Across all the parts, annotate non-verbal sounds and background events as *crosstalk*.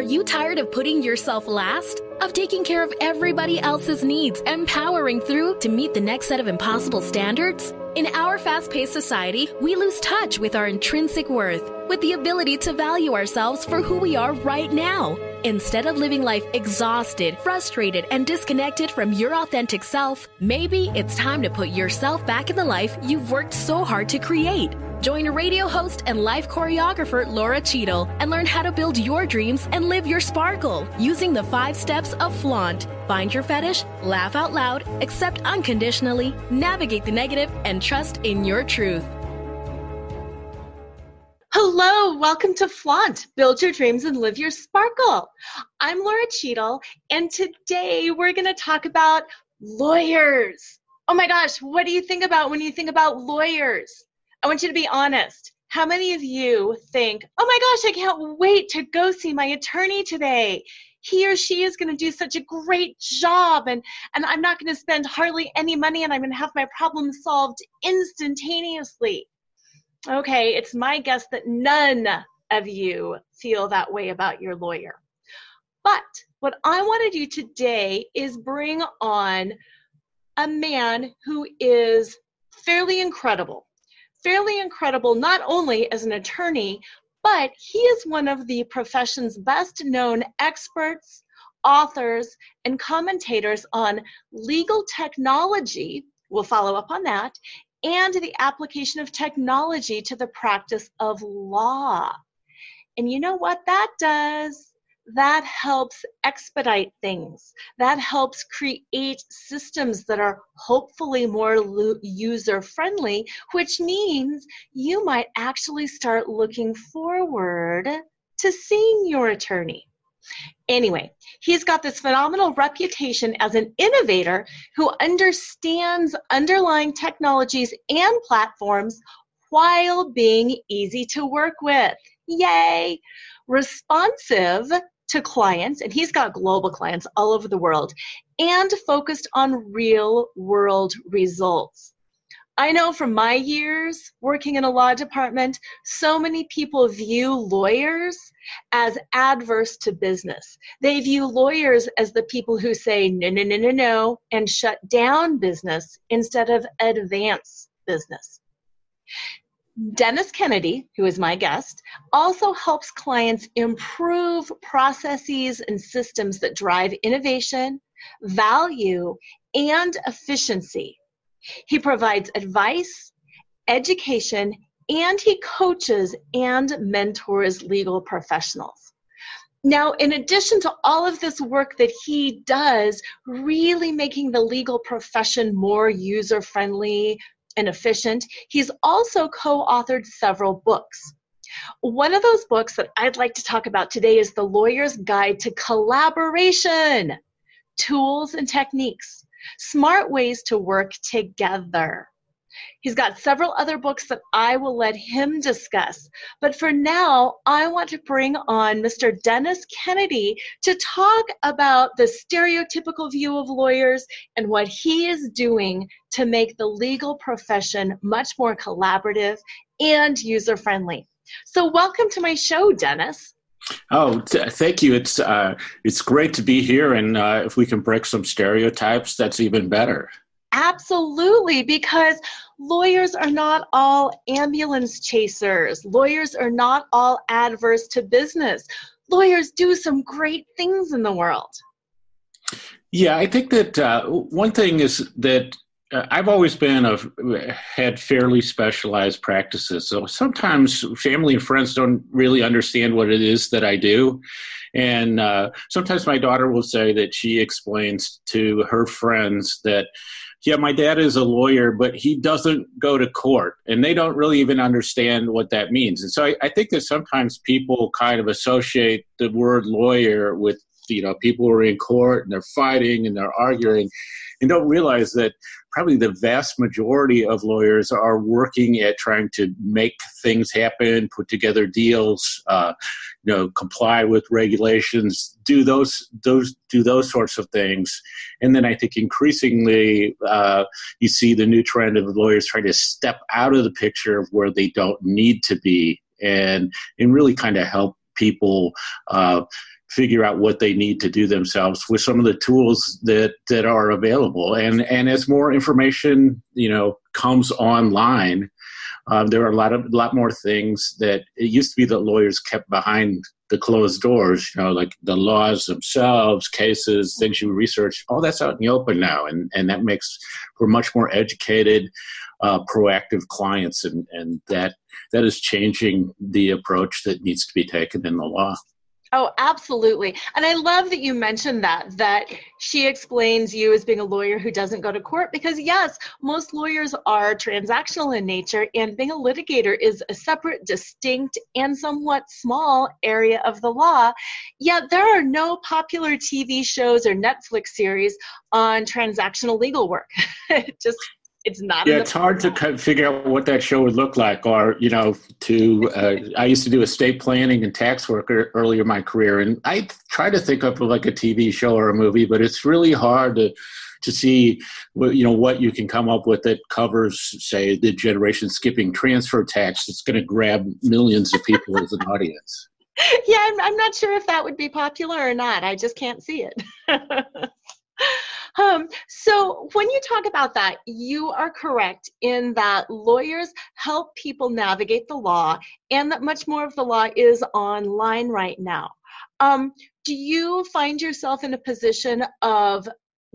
Are you tired of putting yourself last? Of taking care of everybody else's needs and powering through to meet the next set of impossible standards? In our fast paced society, we lose touch with our intrinsic worth, with the ability to value ourselves for who we are right now. Instead of living life exhausted, frustrated, and disconnected from your authentic self, maybe it's time to put yourself back in the life you've worked so hard to create. Join radio host and life choreographer Laura Cheadle and learn how to build your dreams and live your sparkle using the five steps of flaunt. Find your fetish, laugh out loud, accept unconditionally, navigate the negative, and trust in your truth. Hello, welcome to Flaunt. Build your dreams and live your sparkle. I'm Laura Cheadle, and today we're going to talk about lawyers. Oh my gosh, what do you think about when you think about lawyers? I want you to be honest. How many of you think, oh my gosh, I can't wait to go see my attorney today? He or she is going to do such a great job, and, and I'm not going to spend hardly any money, and I'm going to have my problem solved instantaneously. Okay, it's my guess that none of you feel that way about your lawyer. But what I want to do today is bring on a man who is fairly incredible fairly incredible, not only as an attorney, but he is one of the profession's best known experts, authors, and commentators on legal technology. We'll follow up on that. And the application of technology to the practice of law. And you know what that does? That helps expedite things. That helps create systems that are hopefully more user friendly, which means you might actually start looking forward to seeing your attorney. Anyway, he's got this phenomenal reputation as an innovator who understands underlying technologies and platforms while being easy to work with. Yay! Responsive to clients, and he's got global clients all over the world, and focused on real world results. I know from my years working in a law department, so many people view lawyers as adverse to business. They view lawyers as the people who say no, no, no, no, no, and shut down business instead of advance business. Dennis Kennedy, who is my guest, also helps clients improve processes and systems that drive innovation, value, and efficiency. He provides advice, education, and he coaches and mentors legal professionals. Now, in addition to all of this work that he does, really making the legal profession more user friendly, and efficient, he's also co authored several books. One of those books that I'd like to talk about today is The Lawyer's Guide to Collaboration Tools and Techniques, Smart Ways to Work Together. He's got several other books that I will let him discuss. But for now, I want to bring on Mr. Dennis Kennedy to talk about the stereotypical view of lawyers and what he is doing to make the legal profession much more collaborative and user friendly. So, welcome to my show, Dennis. Oh, t- thank you. It's uh, it's great to be here, and uh, if we can break some stereotypes, that's even better. Absolutely, because lawyers are not all ambulance chasers. Lawyers are not all adverse to business. Lawyers do some great things in the world. Yeah, I think that uh, one thing is that uh, I've always been a had fairly specialized practices. So sometimes family and friends don't really understand what it is that I do, and uh, sometimes my daughter will say that she explains to her friends that yeah, my dad is a lawyer, but he doesn't go to court, and they don't really even understand what that means. And so I, I think that sometimes people kind of associate the word lawyer with you know people who are in court and they're fighting and they're arguing and don't realize that probably the vast majority of lawyers are working at trying to make things happen, put together deals, uh, you know, comply with regulations, do those those do those sorts of things. And then I think increasingly uh, you see the new trend of lawyers trying to step out of the picture of where they don't need to be and and really kind of help people uh, figure out what they need to do themselves with some of the tools that that are available. And and as more information you know comes online um, there are a lot of lot more things that it used to be that lawyers kept behind the closed doors you know like the laws themselves cases things you research all that's out in the open now. And and that makes for much more educated uh, proactive clients. And and that that is changing the approach that needs to be taken in the law Oh, absolutely. And I love that you mentioned that, that she explains you as being a lawyer who doesn't go to court because, yes, most lawyers are transactional in nature, and being a litigator is a separate, distinct, and somewhat small area of the law. Yet there are no popular TV shows or Netflix series on transactional legal work. *laughs* just it's not yeah it's hard to kind of figure out what that show would look like or you know to uh, i used to do estate planning and tax work earlier in my career and i try to think of like a tv show or a movie but it's really hard to to see you know what you can come up with that covers say the generation skipping transfer tax that's going to grab millions of people as an audience. *laughs* Yeah I'm, I'm not sure if that would be popular or not. I just can't see it *laughs* Um, so when you talk about that, you are correct in that lawyers help people navigate the law and that much more of the law is online right now. Um, do you find yourself in a position of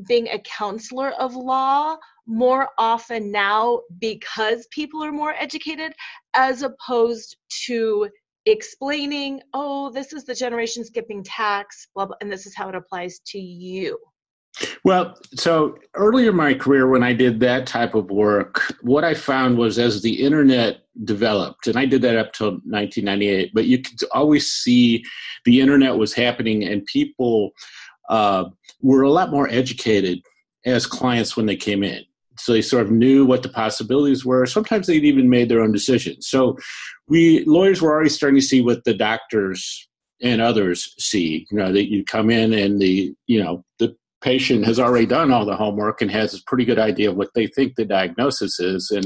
being a counselor of law more often now because people are more educated as opposed to explaining, oh, this is the generation skipping tax, blah, blah, and this is how it applies to you? Well, so earlier in my career, when I did that type of work, what I found was as the internet developed, and I did that up till 1998, but you could always see the internet was happening and people uh, were a lot more educated as clients when they came in. So they sort of knew what the possibilities were. Sometimes they'd even made their own decisions. So we lawyers were already starting to see what the doctors and others see. You know, that you come in and the you know the patient has already done all the homework and has a pretty good idea of what they think the diagnosis is. And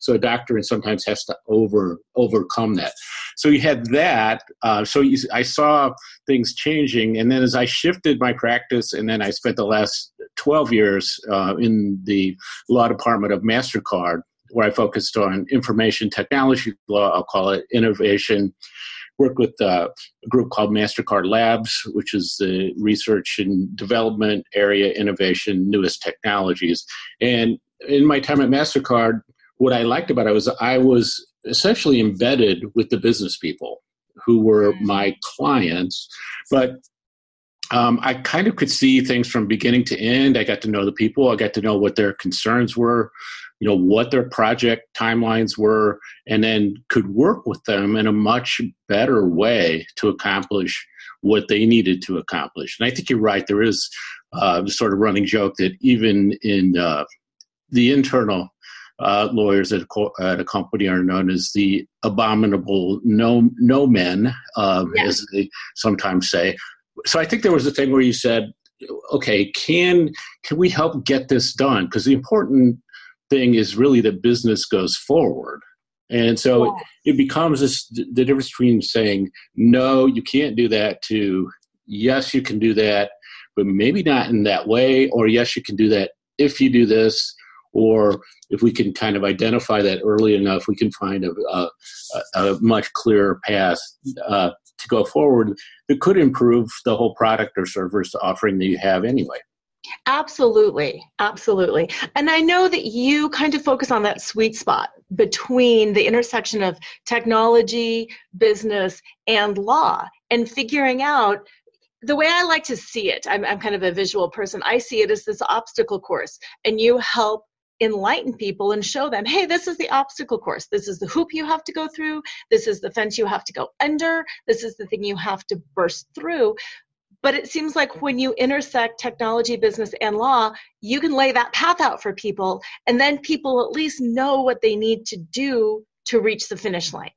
so a doctor sometimes has to over overcome that. So you had that uh, so you, i saw things changing. And then as i shifted my practice and then i spent the last 12 years uh, in the law department of mastercard where i focused on information technology law i'll call it innovation worked with uh, a group called MasterCard Labs, which is the research and development area, innovation, newest technologies. And in my time at MasterCard, what I liked about it was I was essentially embedded with the business people who were mm. my clients, but um, I kind of could see things from beginning to end. I got to know the people. I got to know what their concerns were you know what their project timelines were and then could work with them in a much better way to accomplish what they needed to accomplish and i think you're right there is uh, the sort of running joke that even in uh, the internal uh, lawyers at a, co- at a, company are known as the abominable no no men, um, yeah. as they sometimes say. So I think there was a thing where you said, "Okay, can can we help get this done?" Because the important thing is really that business goes forward. And so yeah. it, it becomes this, the difference between saying, no, you can't do that, to yes, you can do that, but maybe not in that way, or yes, you can do that if you do this, or if we can kind of identify that early enough, we can find a, a, a much clearer path uh, to go forward that could improve the whole product or service offering that you have anyway. Absolutely, absolutely. And I know that you kind of focus on that sweet spot between the intersection of technology, business, and law and figuring out the way I like to see it. I'm, I'm kind of a visual person. I see it as this obstacle course, and you help enlighten people and show them hey this is the obstacle course this is the hoop you have to go through this is the fence you have to go under this is the thing you have to burst through but it seems like when you intersect technology, business, and law, you can lay that path out for people, and then people at least know what they need to do to reach the finish line.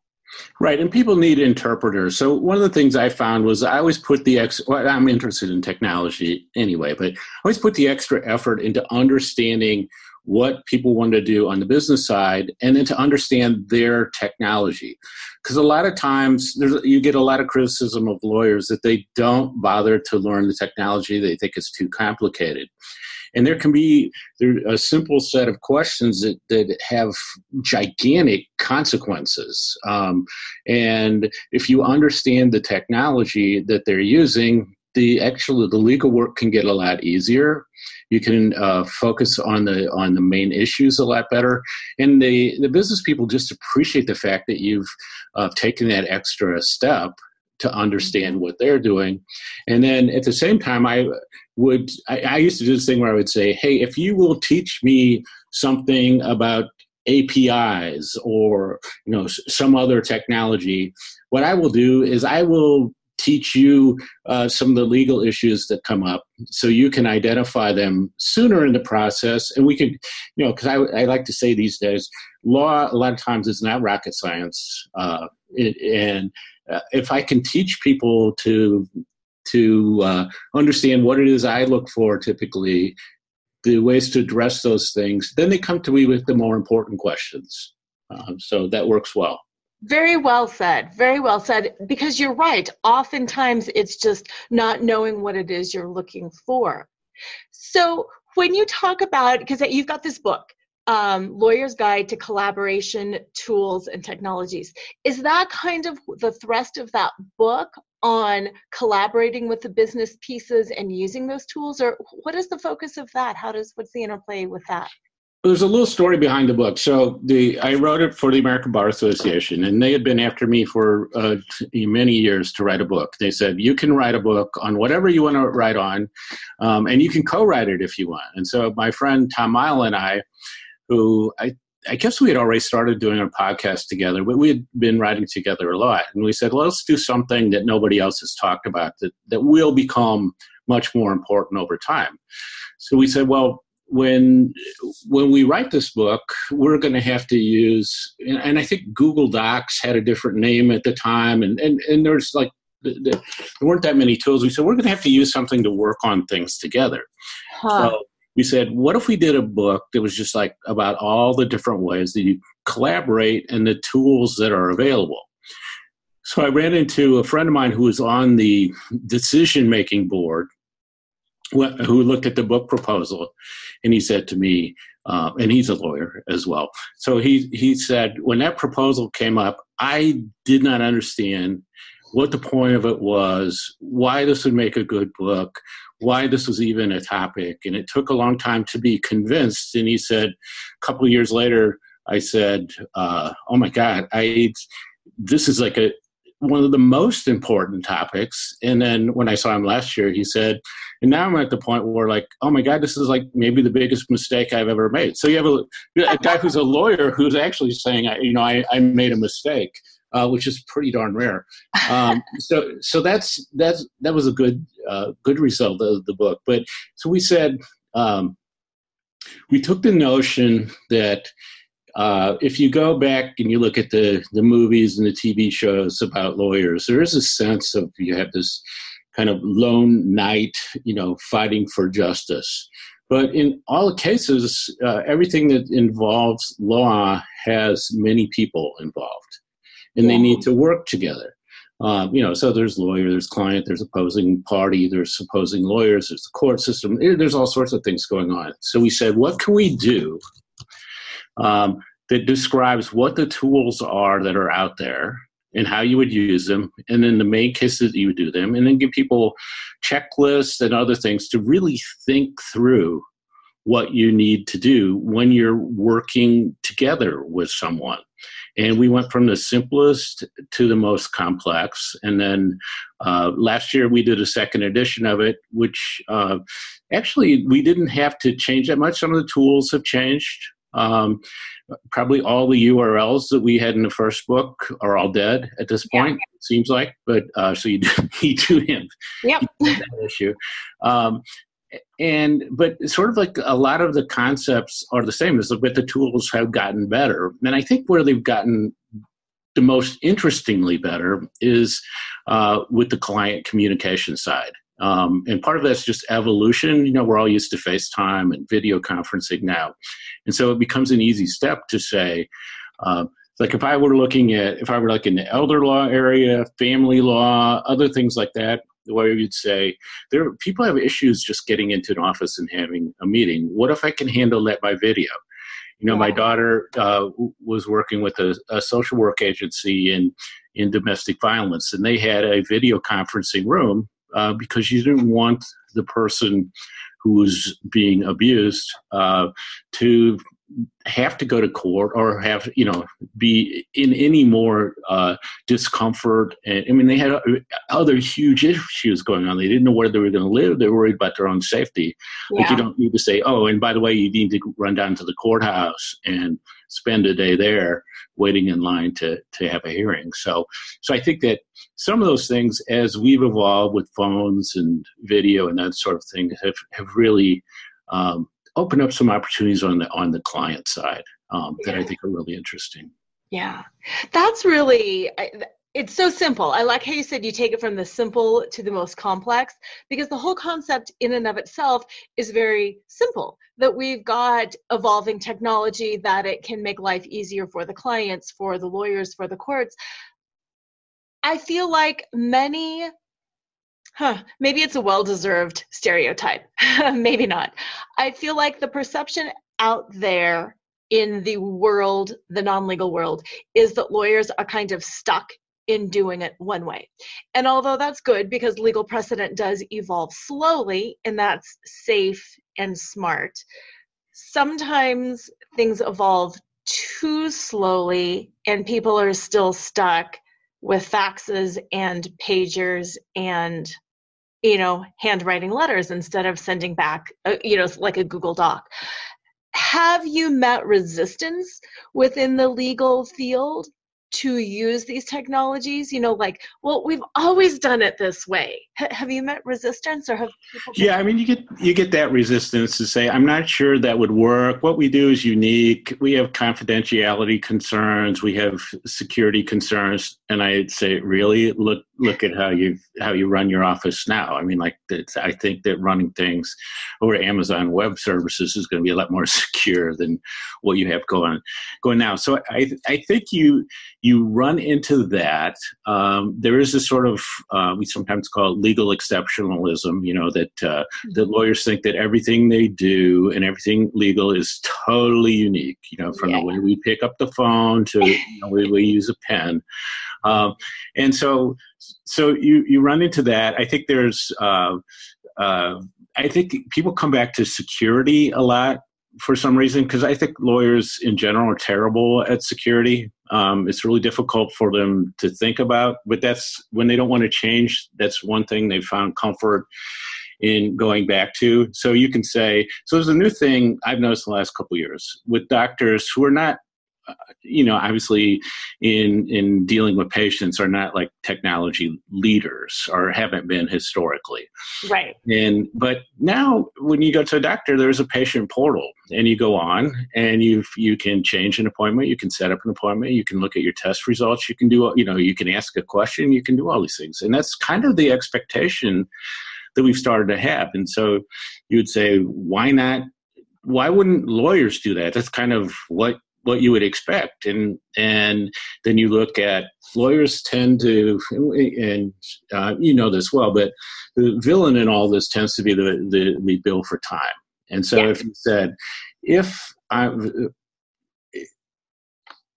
Right, and people need interpreters. So one of the things I found was I always put the ex. Well, I'm interested in technology anyway, but I always put the extra effort into understanding what people want to do on the business side and then to understand their technology. Because a lot of times you get a lot of criticism of lawyers that they don't bother to learn the technology they think it's too complicated. And there can be there a simple set of questions that, that have gigantic consequences. Um, and if you understand the technology that they're using the actual the legal work can get a lot easier. You can uh, focus on the on the main issues a lot better. And the the business people just appreciate the fact that you've uh, taken that extra step to understand what they're doing. And then at the same time i would I, I used to do this thing where i would say hey if you will teach me something about apis or you know some other technology what i will do is i will teach you uh, some of the legal issues that come up so you can identify them sooner in the process. And we could you know because I, I, like to say these days law a lot of times is not rocket science uh, it, and uh, if i can teach people to to uh, understand what it is i look for typically the ways to address those things then they come to me with the more important questions. Um, so that works well very well said. Very well said. Because you're right. Oftentimes it's just not knowing what it is you're looking for. So when you talk about, because you've got this book, um, Lawyer's Guide to Collaboration Tools and Technologies, is that kind of the thrust of that book on collaborating with the business pieces and using those tools? Or what is the focus of that? How does, what's the interplay with that? There's a little story behind the book. So the I wrote it for the American Bar Association, and they had been after me for uh, many years to write a book. They said you can write a book on whatever you want to write on, um, and you can co-write it if you want. And so my friend Tom Mighell and I, who I I guess we had already started doing a podcast together, but we had been writing together a lot. And we said, well, let's do something that nobody else has talked about that, that will become much more important over time. So we said, well, when when we write this book, we're going to have to use, and, and, I think Google Docs had a different name at the time, and and, and there's like there weren't that many tools. We said we're going to have to use something to work on things together. Huh. So we said, what if we did a book that was just like about all the different ways that you collaborate and the tools that are available? So I ran into a friend of mine who was on the decision making board who looked at the book proposal and he said to me uh, and he's a lawyer as well. So he he said when that proposal came up i did not understand what the point of it was why this would make a good book why this was even a topic. And it took a long time to be convinced. And he said a couple years later i said uh, oh my god i this is like a one of the most important topics. And then when I saw him last year, he said, and now I'm at the point where like, oh my God, this is like maybe the biggest mistake I've ever made. So you have a, a guy who's a lawyer who's actually saying, you know, I, I made a mistake. Uh, which is pretty darn rare. Um, *laughs* so, so that's that's that was a good uh, good result of the book. But so we said um, we took the notion that uh, if you go back and you look at the the movies and the TV shows about lawyers, there is a sense of you have this kind of lone knight, you know, fighting for justice. But in all cases, uh, everything that involves law has many people involved, and they need to work together. Um, you know, so there's lawyer, there's client, there's opposing party, there's opposing lawyers, there's the court system. There's all sorts of things going on. So we said, what can we do um, that describes what the tools are that are out there and how you would use them, and then the main cases that you would do them, and then give people checklists and other things to really think through what you need to do when you're working together with someone. And we went from the simplest to the most complex. And then uh, last year we did a second edition of it, which uh, actually we didn't have to change that much. Some of the tools have changed. Um, probably all the URLs that we had in the first book are all dead at this point. Yeah. It seems like, but uh, so you do, *laughs* you do him. Yep. that issue. Um, and but sort of like a lot of the concepts are the same as but the tools have gotten better and i think where they've gotten the most interestingly better is uh, with the client communication side um, and part of that's just evolution. You know, we're all used to FaceTime and video conferencing now. And so it becomes an easy step to say, uh, like if I were looking at, if I were like in the elder law area, family law, other things like that, where you'd say there people have issues just getting into an office and having a meeting. What if I can handle that by video? You know, yeah. my daughter uh, was working with a, a, social work agency in in domestic violence, and they had a video conferencing room uh, because you didn't want the person who was being abused uh, to have to go to court or have you know be in any more uh, discomfort. And i mean they had other huge issues going on. They didn't know where they were going to live. They were worried about their own safety. Yeah. like you don't need to say oh and by the way you need to run down to the courthouse and spend a day there waiting in line to to have a hearing. So so i think that some of those things as we've evolved with phones and video and that sort of thing have have really um, open up some opportunities on the on the client side um, that I think are really interesting. Yeah, that's really. It's so simple. I like how you said you take it from the simple to the most complex because the whole concept, in and of itself, is very simple. That we've got evolving technology that it can make life easier for the clients, for the lawyers, for the courts. I feel like many huh, maybe it's a well deserved stereotype. *laughs* maybe not. I feel like the perception out there in the world, the non legal world, is that lawyers are kind of stuck in doing it one way. And although that's good because legal precedent does evolve slowly and that's safe and smart, sometimes things evolve too slowly and people are still stuck with faxes and pagers and you know handwriting letters instead of sending back uh, you know like a google doc. Have you met resistance within the legal field to use these technologies you know like well we've always done it this way. H- have you met resistance or have people yeah i mean you get you get that resistance to say i'm not sure that would work. What we do is unique. We have confidentiality concerns. We have security concerns. And i'd say really? Look look at how you how you run your office now. I mean like i think that running things over amazon web services is going to be a lot more *laughs* secure than what you have going going now. So i i think you you run into that. Um, there is this sort of uh, we sometimes call it legal exceptionalism. You know that uh, mm-hmm. lawyers think that everything they do and everything legal is totally unique. You know, from yeah. the way we pick up the phone to the way we use a pen, um, and so so you you run into that. I think there's. Uh, uh I think people come back to security a lot for some reason because I think lawyers in general are terrible at security. Um, it's really difficult for them to think about, but that's when they don't want to change. That's one thing they found comfort in going back to. So you can say, so there's a new thing I've noticed the last couple years with doctors who are not Uh, you know obviously in in dealing with patients are not like technology leaders or haven't been historically. Right. And but now when you go to a doctor there's a patient portal and you go on and you you can change an appointment you can set up an appointment you can look at your test results you can do you know you can ask a question you can do all these things. And that's kind of the expectation that we've started to have. And so you would say why not why wouldn't lawyers do that? That's kind of what what you would expect. And and then you look at lawyers tend to and uh, you know this well but the villain in all this tends to be the the, the bill for time. And so yeah. if you said if i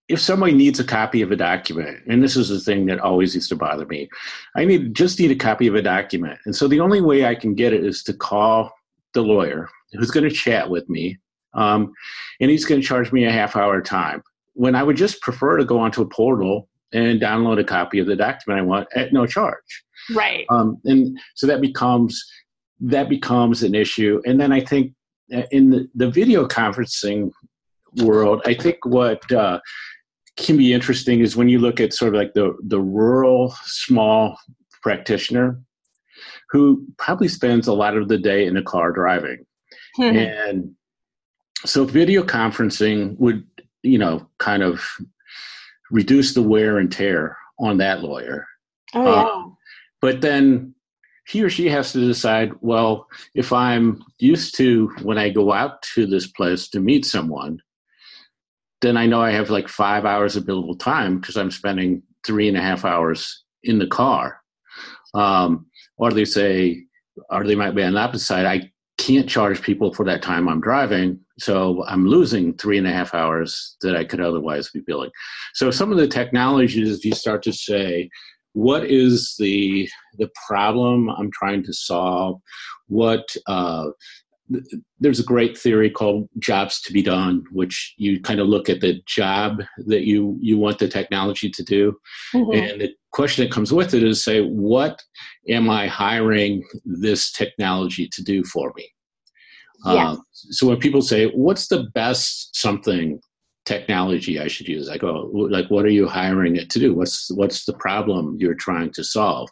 if somebody needs a copy of a document, and this is the thing that always used to bother me, I need just need a copy of a document, and so the only way I can get it is to call the lawyer who's going to chat with me um, and he's going to charge me a half hour time. When I would just prefer to go onto a portal and download a copy of the document I want at no charge. Right. Um, and so that becomes that becomes an issue. And then I think uh, in the, the video conferencing world, I think what uh, can be interesting is when you look at sort of like the the rural small practitioner who probably spends a lot of the day in a car driving. Mm-hmm. And so video conferencing would you know kind of reduce the wear and tear on that lawyer oh, yeah. Um, but then he or she has to decide well if i'm used to when i go out to this place to meet someone then i know i have like five hours of billable time because i'm spending three and a half hours in the car um, or they say or they might be on the opposite side i can't charge people for that time i'm driving so i'm losing three and a half hours that i could otherwise be billing so some of the technologies you start to say what is the the problem I'm trying to solve? What uh, there's a great theory called jobs to be done, which you kind of look at the job that you you want the technology to do, mm-hmm. and the question that comes with it is say, what am I hiring this technology to do for me? Yes. Uh, so when people say, "What's the best something technology I should use. I go, like, what are you hiring it to do? What's what's the problem you're trying to solve?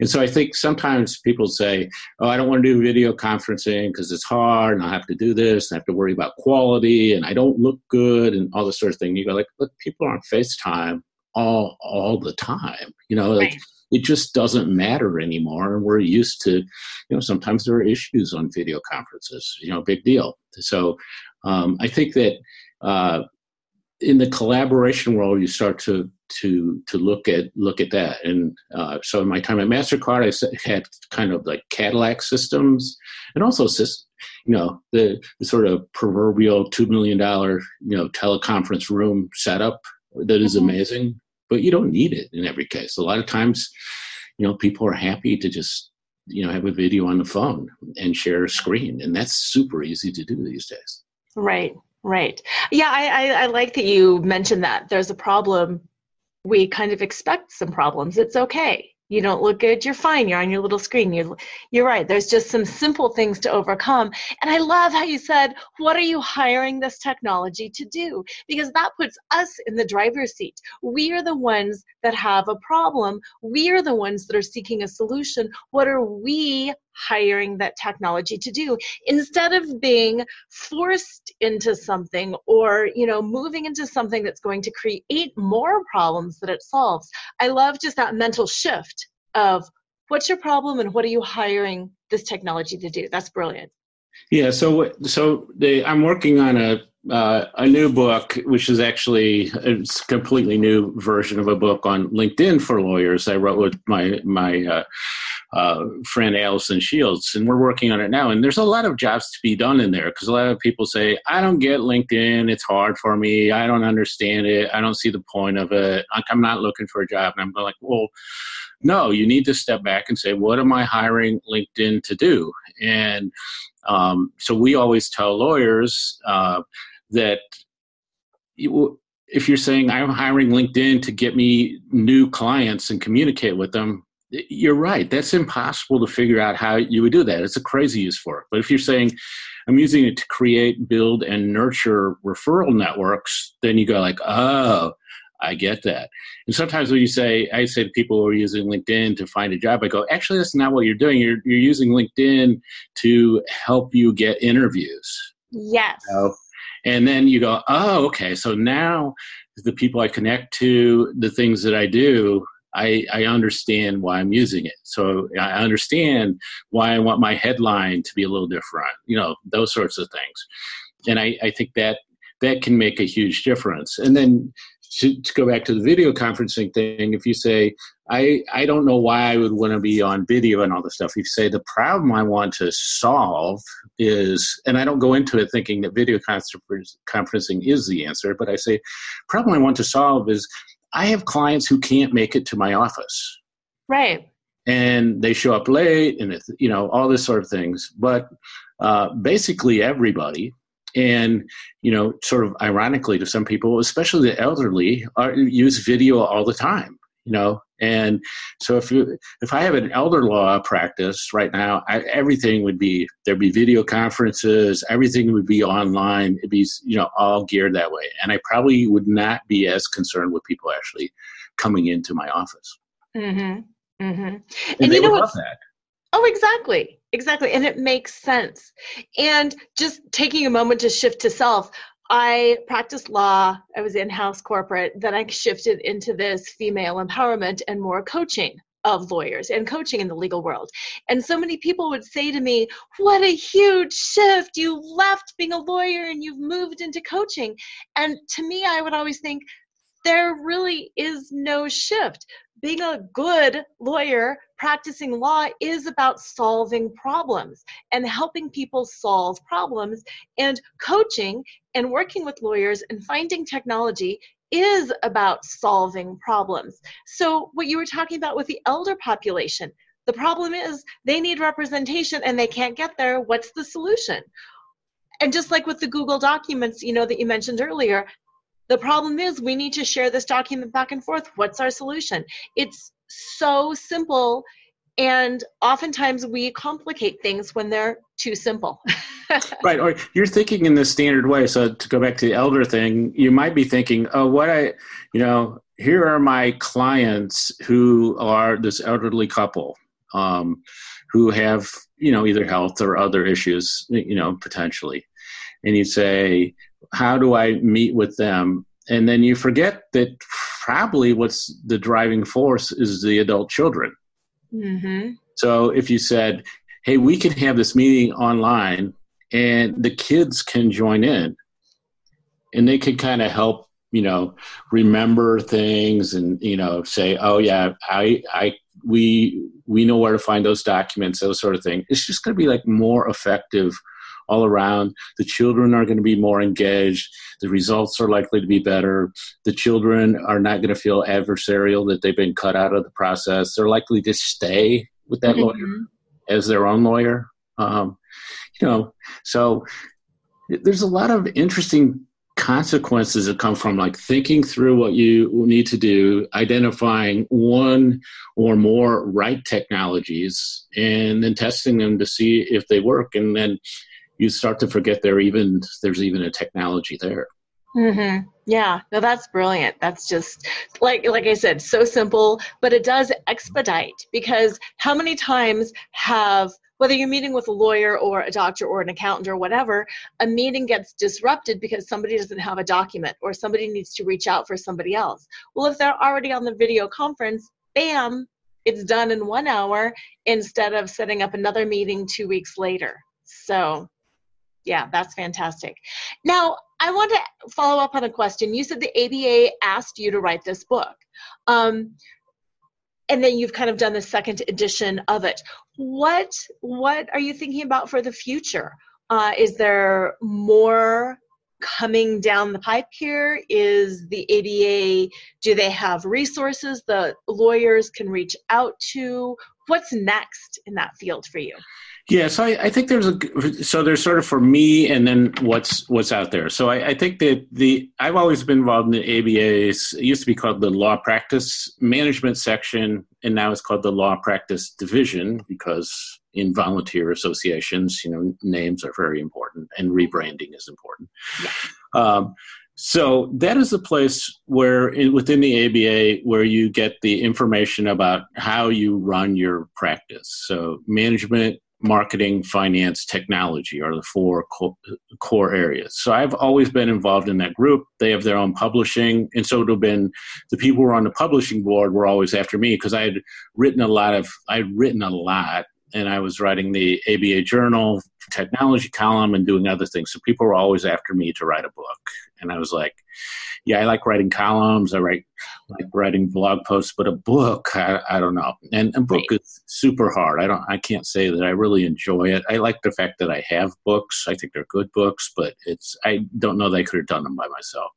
And so I think sometimes people say, oh, I don't want to do video conferencing because it's hard and I have to do this and I have to worry about quality and I don't look good and all this sort of thing. You go like, look, people are on FaceTime all all the time. You know, like right. It just doesn't matter anymore. And we're used to, you know, sometimes there are issues on video conferences. You know, big deal. So um, I think that uh, in the collaboration world, you start to to to look at look at that. And uh, so, in my time at Mastercard, I had kind of like Cadillac systems, and also systems you know the, the sort of proverbial two million dollar you know teleconference room setup that is mm-hmm. amazing, but you don't need it in every case. A lot of times, you know, people are happy to just you know have a video on the phone and share a screen, and that's super easy to do these days. Right. Right. Yeah, I, I, I like that you mentioned that. There's a problem. We kind of expect some problems. It's okay you don't look good you're fine you're on your little screen you're you're right there's just some simple things to overcome. And i love how you said what are you hiring this technology to do? Because that puts us in the driver's seat. We are the ones that have a problem. We are the ones that are seeking a solution. What are we hiring that technology to do. Instead of being forced into something or you know moving into something that's going to create more problems that it solves i love just that mental shift of what's your problem and what are you hiring this technology to do? That's brilliant. Yeah so so i'm working on a uh, a new book, which is actually a completely new version of a book on LinkedIn for lawyers. I wrote with my my uh, uh, friend Allison Shields, and we're working on it now. And there's a lot of jobs to be done in there because a lot of people say, I don't get LinkedIn, it's hard for me, I don't understand it, I don't see the point of it, I'm not looking for a job. And I'm like, well, no, you need to step back and say, what am I hiring LinkedIn to do? And um, so we always tell lawyers uh, that. You, if you're saying I'm hiring LinkedIn to get me new clients and communicate with them, you're right. That's impossible to figure out how you would do that. It's a crazy use for it. But if you're saying I'm using it to create, build, and nurture referral networks, then you go like, oh, I get that. And sometimes when you say, I say to people who are using LinkedIn to find a job, I go, actually, that's not what you're doing. You're you're using LinkedIn to help you get interviews. Yes. You know? And then you go, oh, okay. So now the people I connect to, the things that I do, I, I understand why I'm using it. So I understand why I want my headline to be a little different, you know, those sorts of things. And I, I think that that can make a huge difference. And then to, to, go back to the video conferencing thing, if you say, I, I don't know why I would want to be on video and all this stuff, if you say the problem I want to solve is, and I don't go into it thinking that video conferencing is the answer, but I say, problem I want to solve is I have clients who can't make it to my office. Right. And they show up late and, you know, all this sort of things. But uh, basically, everybody, and, you know, sort of ironically to some people, especially the elderly, are, use video all the time you know? And so if you if i have an elder law practice right now I, everything would be there'd be video conferences everything would be online it'd be you know all geared that way. And i probably would not be as concerned with people actually coming into my office. Mm-hmm mm-hmm. And, and you know what oh exactly exactly and it makes sense. And just taking a moment to shift to self I practiced law, I was in house corporate, then I shifted into this female empowerment and more coaching of lawyers and coaching in the legal world. And so many people would say to me, What a huge shift! You left being a lawyer and you've moved into coaching. And to me, I would always think, there really is no shift. Being a good lawyer practicing law is about solving problems and helping people solve problems. And coaching and working with lawyers and finding technology is about solving problems. So, what you were talking about with the elder population, the problem is they need representation and they can't get there. What's the solution? And just like with the Google documents, you know, that you mentioned earlier, the problem is we need to share this document back and forth. What's our solution? It's so simple and oftentimes we complicate things when they're too simple. *laughs* right. Or you're thinking in the standard way. So to go back to the elder thing, you might be thinking, oh, what I, you know, here are my clients who are this elderly couple um, who have, you know, either health or other issues, you know, potentially. And you say, how do I meet with them? And then you forget that probably what's the driving force is the adult children. Mm-hmm. So if you said, hey, we can have this meeting online and the kids can join in and they can kind of help you know remember things and you know say oh yeah i i we we know where to find those documents those sort of things it's just going to be like more effective all around. The children are going to be more engaged. The results are likely to be better. The children are not going to feel adversarial that they've been cut out of the process. They're likely to stay with that mm-hmm. lawyer as their own lawyer. Um, you know, so there's a lot of interesting consequences that come from like thinking through what you need to do, identifying one or more right technologies, and then testing them to see if they work. And then you start to forget there even there's even a technology there. Mm-hmm. Yeah, no, that's brilliant. That's just like like I said, so simple, but it does expedite because how many times have whether you're meeting with a lawyer or a doctor or an accountant or whatever, a meeting gets disrupted because somebody doesn't have a document or somebody needs to reach out for somebody else. Well, if they're already on the video conference, bam, it's done in one hour instead of setting up another meeting two weeks later. So yeah, that's fantastic. Now, I want to follow up on a question. You said the ABA asked you to write this book. Um, and then you've kind of done the second edition of it. What what are you thinking about for the future? Uh, is there more coming down the pipe here? Is the ABA do they have resources the lawyers can reach out to? What's next in that field for you? Yeah, so I, I, think there's a so there's sort of for me and then what's what's out there. So I, I, think that the I've always been involved in the ABA's. It used to be called the Law Practice Management section, and now it's called the Law Practice Division because in volunteer associations, you know, names are very important and rebranding is important. Yeah. Um, so that is the place where in, within the ABA where you get the information about how you run your practice. So management marketing, finance, technology are the four co- core areas. So I've always been involved in that group. They have their own publishing, and so it have been the people who were on the publishing board were always after me because I had written a lot of I'd written a lot, and I was writing the ABA Journal technology column and doing other things. So people were always after me to write a book, and I was like yeah, I like writing columns. I write like writing blog posts, but a book, I, I don't know. And a book right. is super hard. I don't. I can't say that I really enjoy it. I like the fact that I have books. I think they're good books, but it's. I don't know that I could have done them by myself.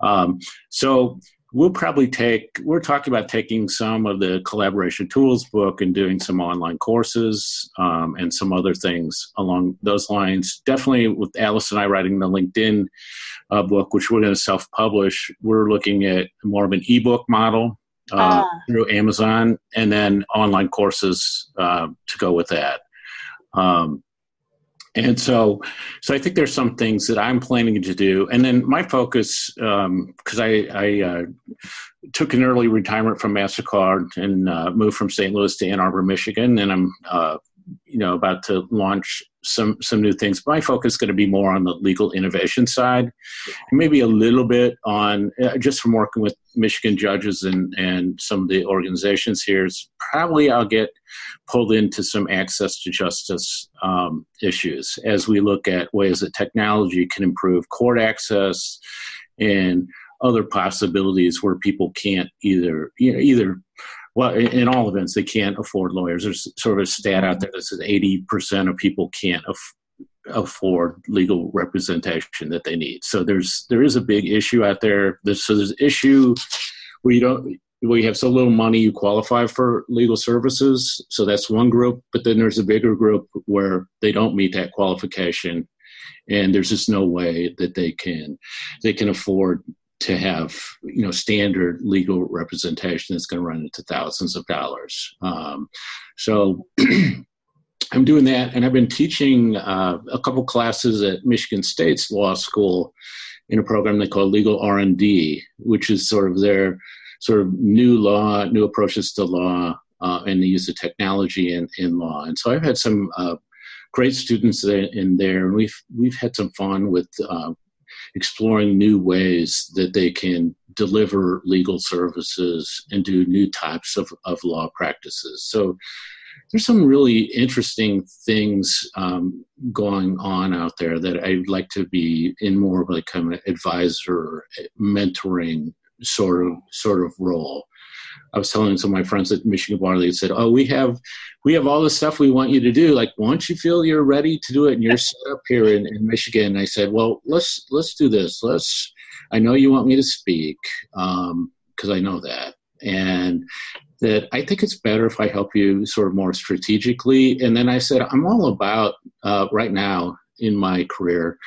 Um, so we'll probably take we're talking about taking some of the collaboration tools book and doing some online courses um, and some other things along those lines definitely with alice and i writing the linkedin uh, book which we're going to self-publish we're looking at more of an ebook model uh, uh. through amazon and then online courses uh, to go with that um, and so so i think there's some things that i'm planning to do. And then my focus because um, i, I uh, took an early retirement from mastercard and uh, moved from st louis to ann arbor michigan. And i'm uh, you know about to launch some some new things. My focus is going to be more on the legal innovation side, maybe a little bit on uh, just from working with Michigan judges and and some of the organizations here. Probably I'll get pulled into some access to justice um, issues as we look at ways that technology can improve court access and other possibilities where people can't either you know either well, in all events, they can't afford lawyers. There's sort of a stat out there that says 80% of people can't af- afford legal representation that they need. So there's there is a big issue out there. There's, so there's issue where you don't where you have so little money you qualify for legal services. So that's one group. But then there's a bigger group where they don't meet that qualification, and there's just no way that they can they can afford to have you know standard legal representation that's going to run into thousands of dollars. Um, so *clears throat* I'm doing that, and I've been teaching uh, a couple classes at Michigan State's law school in a program they call Legal R and D, which is sort of their sort of new law, new approaches to law, uh, and the use of technology in, in law. And so I've had some uh, great students in there, and we've we've had some fun with uh, exploring new ways that they can deliver legal services and do new types of, of law practices. So there's some really interesting things um, going on out there that I'd like to be in more of like kind of advisor, mentoring sort of sort of role. I was telling some of my friends at Michigan Bar, they said, "Oh, we have we have all the stuff we want you to do. Like, once you feel you're ready to do it, and you're *laughs* set up here in, in Michigan." I said, "Well, let's let's do this. Let's. I know you want me to speak because um, I know that, and that I think it's better if I help you sort of more strategically." And then I said, "I'm all about uh, right now in my career."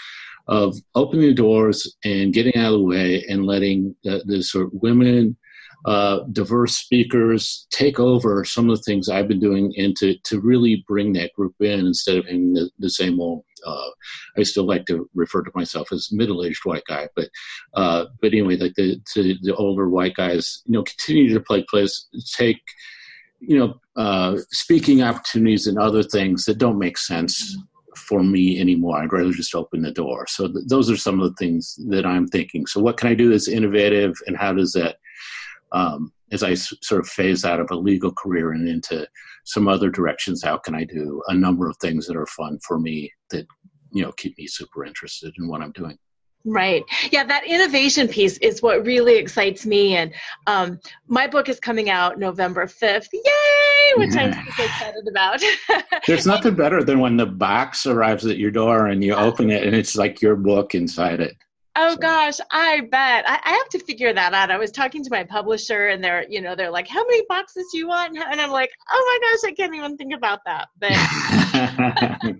Of opening the doors and getting out of the way and letting the, the sort of women uh, diverse speakers take over some of the things I've been doing and to, to really bring that group in instead of having the, the same old. Uh, I still like to refer to myself as middle-aged white guy, but uh, but anyway, like the the older white guys, you know, continue to play place, take you know uh, speaking opportunities and other things that don't make sense for me anymore. I'd rather just open the door. So th- those are some of the things that I'm thinking. So what can I do that's innovative, and how does that um, as I s- sort of phase out of a legal career and into some other directions, how can I do a number of things that are fun for me that you know keep me super interested in what I'm doing? Right. Yeah, that innovation piece is what really excites me. And um, my book is coming out November 5th. Yay! Which I'm super excited about. *laughs* There's nothing better than when the box arrives at your door and you open it and it's like your book inside it. Oh so. gosh, I bet. I, I, have to figure that out. I was talking to my publisher and they're, you know, they're like, how many boxes do you want? And I'm like, oh my gosh, I can't even think about that. But *laughs*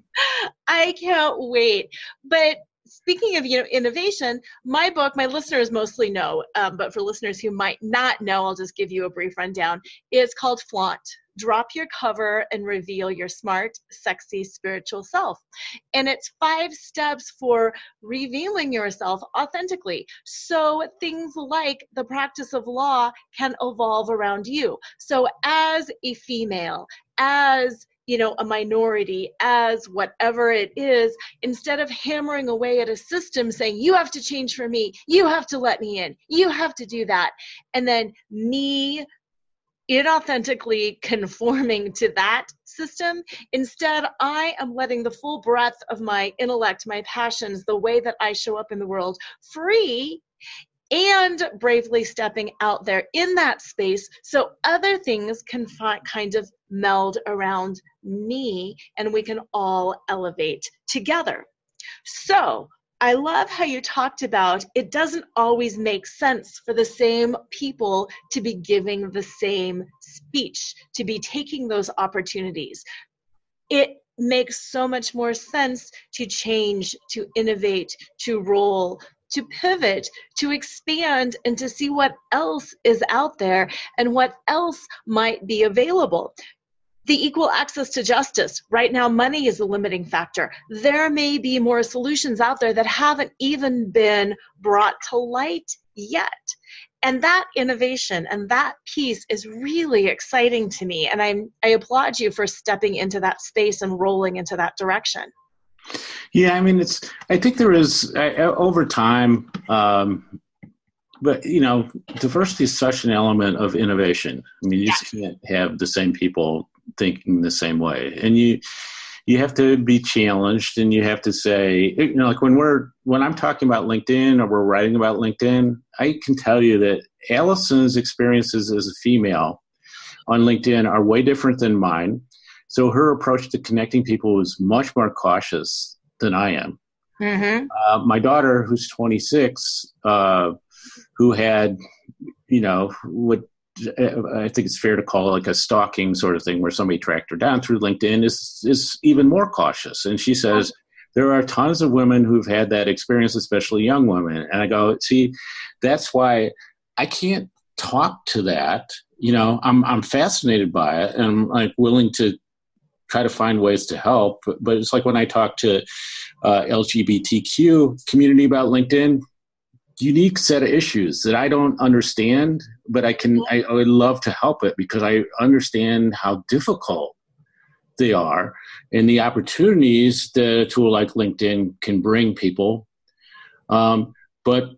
*laughs* I can't wait. But speaking of you know innovation my book my listeners mostly know um, but for listeners who might not know i'll just give you a brief rundown it's called flaunt drop your cover and reveal your smart sexy spiritual self. And it's five steps for revealing yourself authentically. So things like the practice of law can evolve around you. So as a female as you know a minority as whatever it is instead of hammering away at a system saying you have to change for me. You have to let me in. You have to do that. And then me inauthentically conforming to that system. Instead, I am letting the full breadth of my intellect, my passions, the way that I show up in the world free and bravely stepping out there in that space so other things can fi- kind of meld around me and we can all elevate together. So, I love how you talked about it doesn't always make sense for the same people to be giving the same speech, to be taking those opportunities. It makes so much more sense to change, to innovate, to roll, to pivot, to expand, and to see what else is out there and what else might be available. The equal access to justice. Right now, money is a limiting factor. There may be more solutions out there that haven't even been brought to light yet. And that innovation and that piece is really exciting to me. And I'm, I applaud you for stepping into that space and rolling into that direction. Yeah, I mean, it's. I think there is uh, over time, um, but you know, diversity is such an element of innovation. I mean, you yeah. just can't have the same people thinking the same way, and you you have to be challenged, and you have to say, you know, like when we're when I'm talking about LinkedIn or we're writing about LinkedIn, I can tell you that Allison's experiences as a female on LinkedIn are way different than mine. So her approach to connecting people is much more cautious than I am. Mm-hmm. Uh, my daughter, who's 26, uh, who had, you know, what I think it's fair to call it like a stalking sort of thing, where somebody tracked her down through LinkedIn, is is even more cautious. And she says there are tons of women who've had that experience, especially young women. And I go, see, that's why I can't talk to that. You know, I'm I'm fascinated by it, and I'm like willing to try to find ways to help. But it's like when I talk to uh, LGBTQ community about LinkedIn, unique set of issues that I don't understand, but I can I, I would love to help it because I understand how difficult they are and the opportunities that a tool like LinkedIn can bring people. Um, but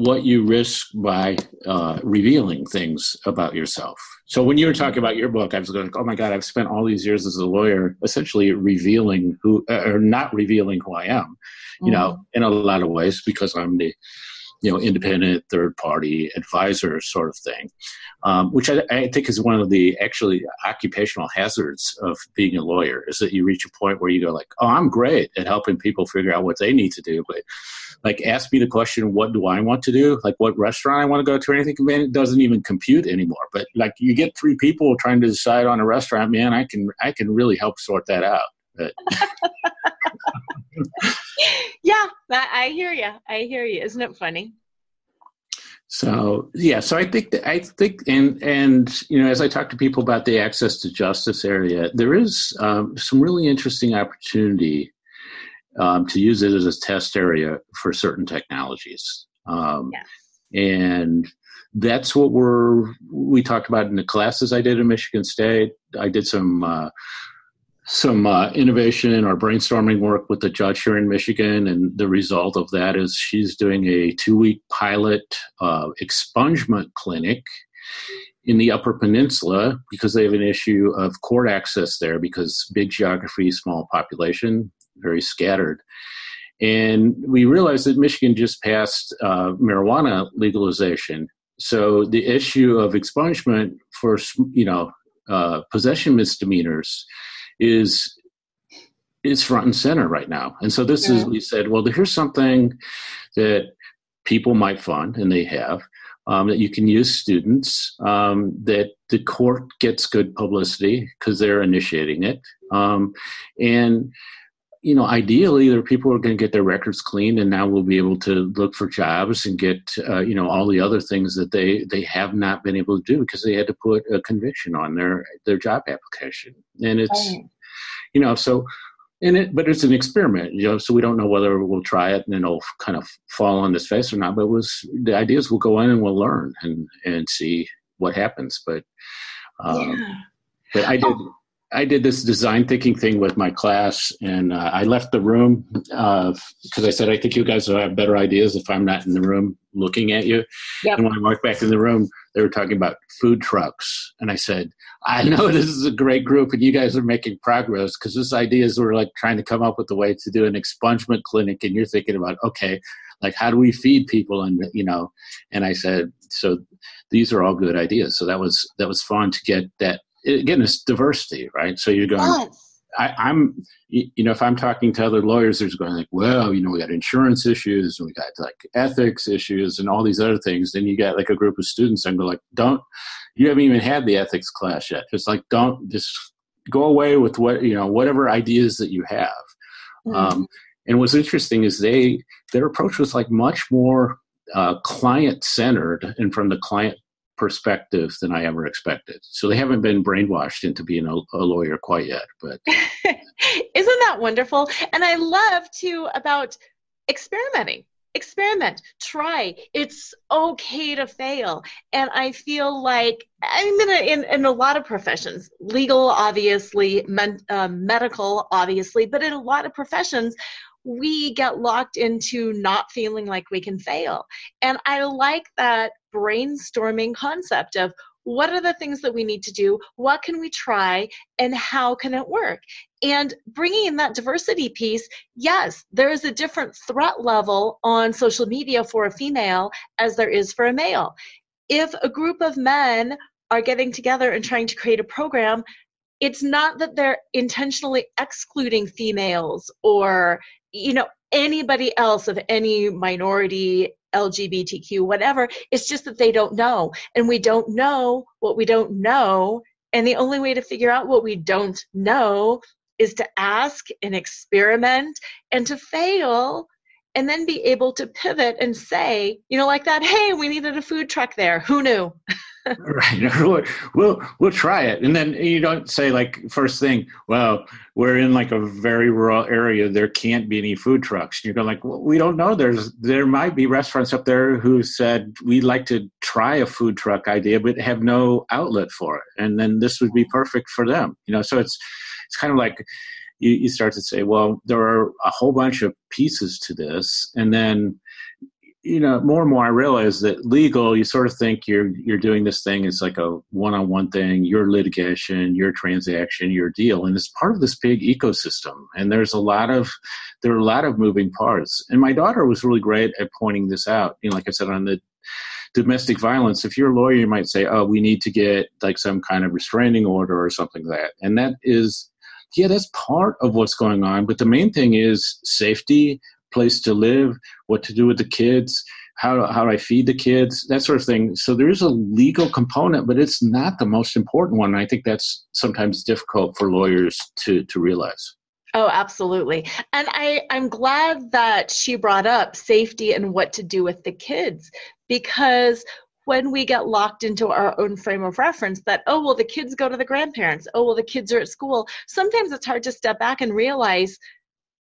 what you risk by uh, revealing things about yourself. So when you were talking about your book, I was going, "Oh my God, I've spent all these years as a lawyer, essentially revealing who, uh, or not revealing who I am, you mm-hmm. know, in a lot of ways because I'm the you know, independent third party advisor sort of thing, um, which I, I, think is one of the actually occupational hazards of being a lawyer is that you reach a point where you go like, oh, I'm great at helping people figure out what they need to do, but like ask me the question, what do I want to do? Like what restaurant I want to go to or anything, man, it doesn't even compute anymore. But like you get three people trying to decide on a restaurant, man, I can I can really help sort that out. But *laughs* yeah, I hear you. I hear you. Isn't it funny? So yeah, so I think that, I think and and you know as I talk to people about the access to justice area, there is um, some really interesting opportunity um, to use it as a test area for certain technologies. Um, yeah. And that's what we're we talked about in the classes I did in Michigan State. I did some uh, some uh, innovation or brainstorming work with the judge here in Michigan, and the result of that is she's doing a two-week pilot uh, expungement clinic in the Upper Peninsula because they have an issue of court access there because big geography, small population, very scattered. And we realized that Michigan just passed uh, marijuana legalization, so the issue of expungement for you know uh, possession misdemeanors is is front and center right now. And so this yeah. is we said, well, here's something that people might fund, and they have. Um, that you can use students, um, that the court gets good publicity because they're initiating it. Um, and, you know, ideally, there are people who are going to get their records cleaned, and now we'll be able to look for jobs and get, uh, you know, all the other things that they, they have not been able to do because they had to put a conviction on their, their job application. And it's, you know, so in it, but it's an experiment, you know, so we don't know whether we'll try it and then it'll kind of fall on this face or not. But it was the idea is we'll go in and we'll learn and and see what happens. But um, yeah. but I did I did this design thinking thing with my class, and uh, I left the room because uh, I said I think you guys will have better ideas if I'm not in the room looking at you. Yep. And when I walked back in the room, they were talking about food trucks, and I said, I know *laughs* this is a great group, and you guys are making progress because this idea is we're like trying to come up with a way to do an expungement clinic, and you're thinking about okay, like how do we feed people, and you know, and I said so. These are all good ideas. So that was that was fun to get that again, it's diversity, right? So you're going, yes. I, am you know, if I'm talking to other lawyers, there's going like, well, you know, we got insurance issues and we got like ethics issues and all these other things. Then you got like a group of students and go like, don't, you haven't even had the ethics class yet. Just like, don't just go away with what, you know, whatever ideas that you have. Mm-hmm. Um, and what's interesting is they, their approach was like much more uh, client centered and from the client perspective than I ever expected. So they haven't been brainwashed into being a, a lawyer quite yet. But *laughs* isn't that wonderful? And I love too about experimenting. experiment try it's okay to fail and i feel like i'm in a, in, in a lot of professions legal obviously men, uh, medical obviously but in a lot of professions we get locked into not feeling like we can fail. And i like that brainstorming concept of what are the things that we need to do? What can we try? And how can it work? And bringing in that diversity piece yes there is a different threat level on social media for a female as there is for a male. If a group of men are getting together and trying to create a program it's not that they're intentionally excluding females or you know anybody else of any minority LGBTQ, whatever. It's just that they don't know. And we don't know what we don't know. And the only way to figure out what we don't know is to ask and experiment and to fail and then be able to pivot and say, you know, like that, hey, we needed a food truck there. Who knew? *laughs* right. *laughs* We'll we'll try it, and then you don't say like first thing. Well, we're in like a very rural area. There can't be any food trucks. You go like, well, we don't know. There's there might be restaurants up there who said we'd like to try a food truck idea, but have no outlet for it, and then this would be perfect for them. You know, so it's it's kind of like you, you start to say, well, there are a whole bunch of pieces to this, and then you know, more and more I realize that legal, you sort of think you're you're doing this thing as like a one-on-one thing, your litigation, your transaction, your deal, and it's part of this big ecosystem. And there's a lot of there are a lot of moving parts. And my daughter was really great at pointing this out. You know, like I said on the domestic violence, if you're a lawyer, you might say, "Oh, we need to get like some kind of restraining order or something like that," and that is yeah, that's part of what's going on. But the main thing is safety, place to live, what to do with the kids, how how I feed the kids, that sort of thing. So there is a legal component, but it's not the most important one. I think that's sometimes difficult for lawyers to to realize. Oh, absolutely. And I, I'm glad that she brought up safety and what to do with the kids because when we get locked into our own frame of reference that, oh, well, the kids go to the grandparents, oh, well, the kids are at school, sometimes it's hard to step back and realize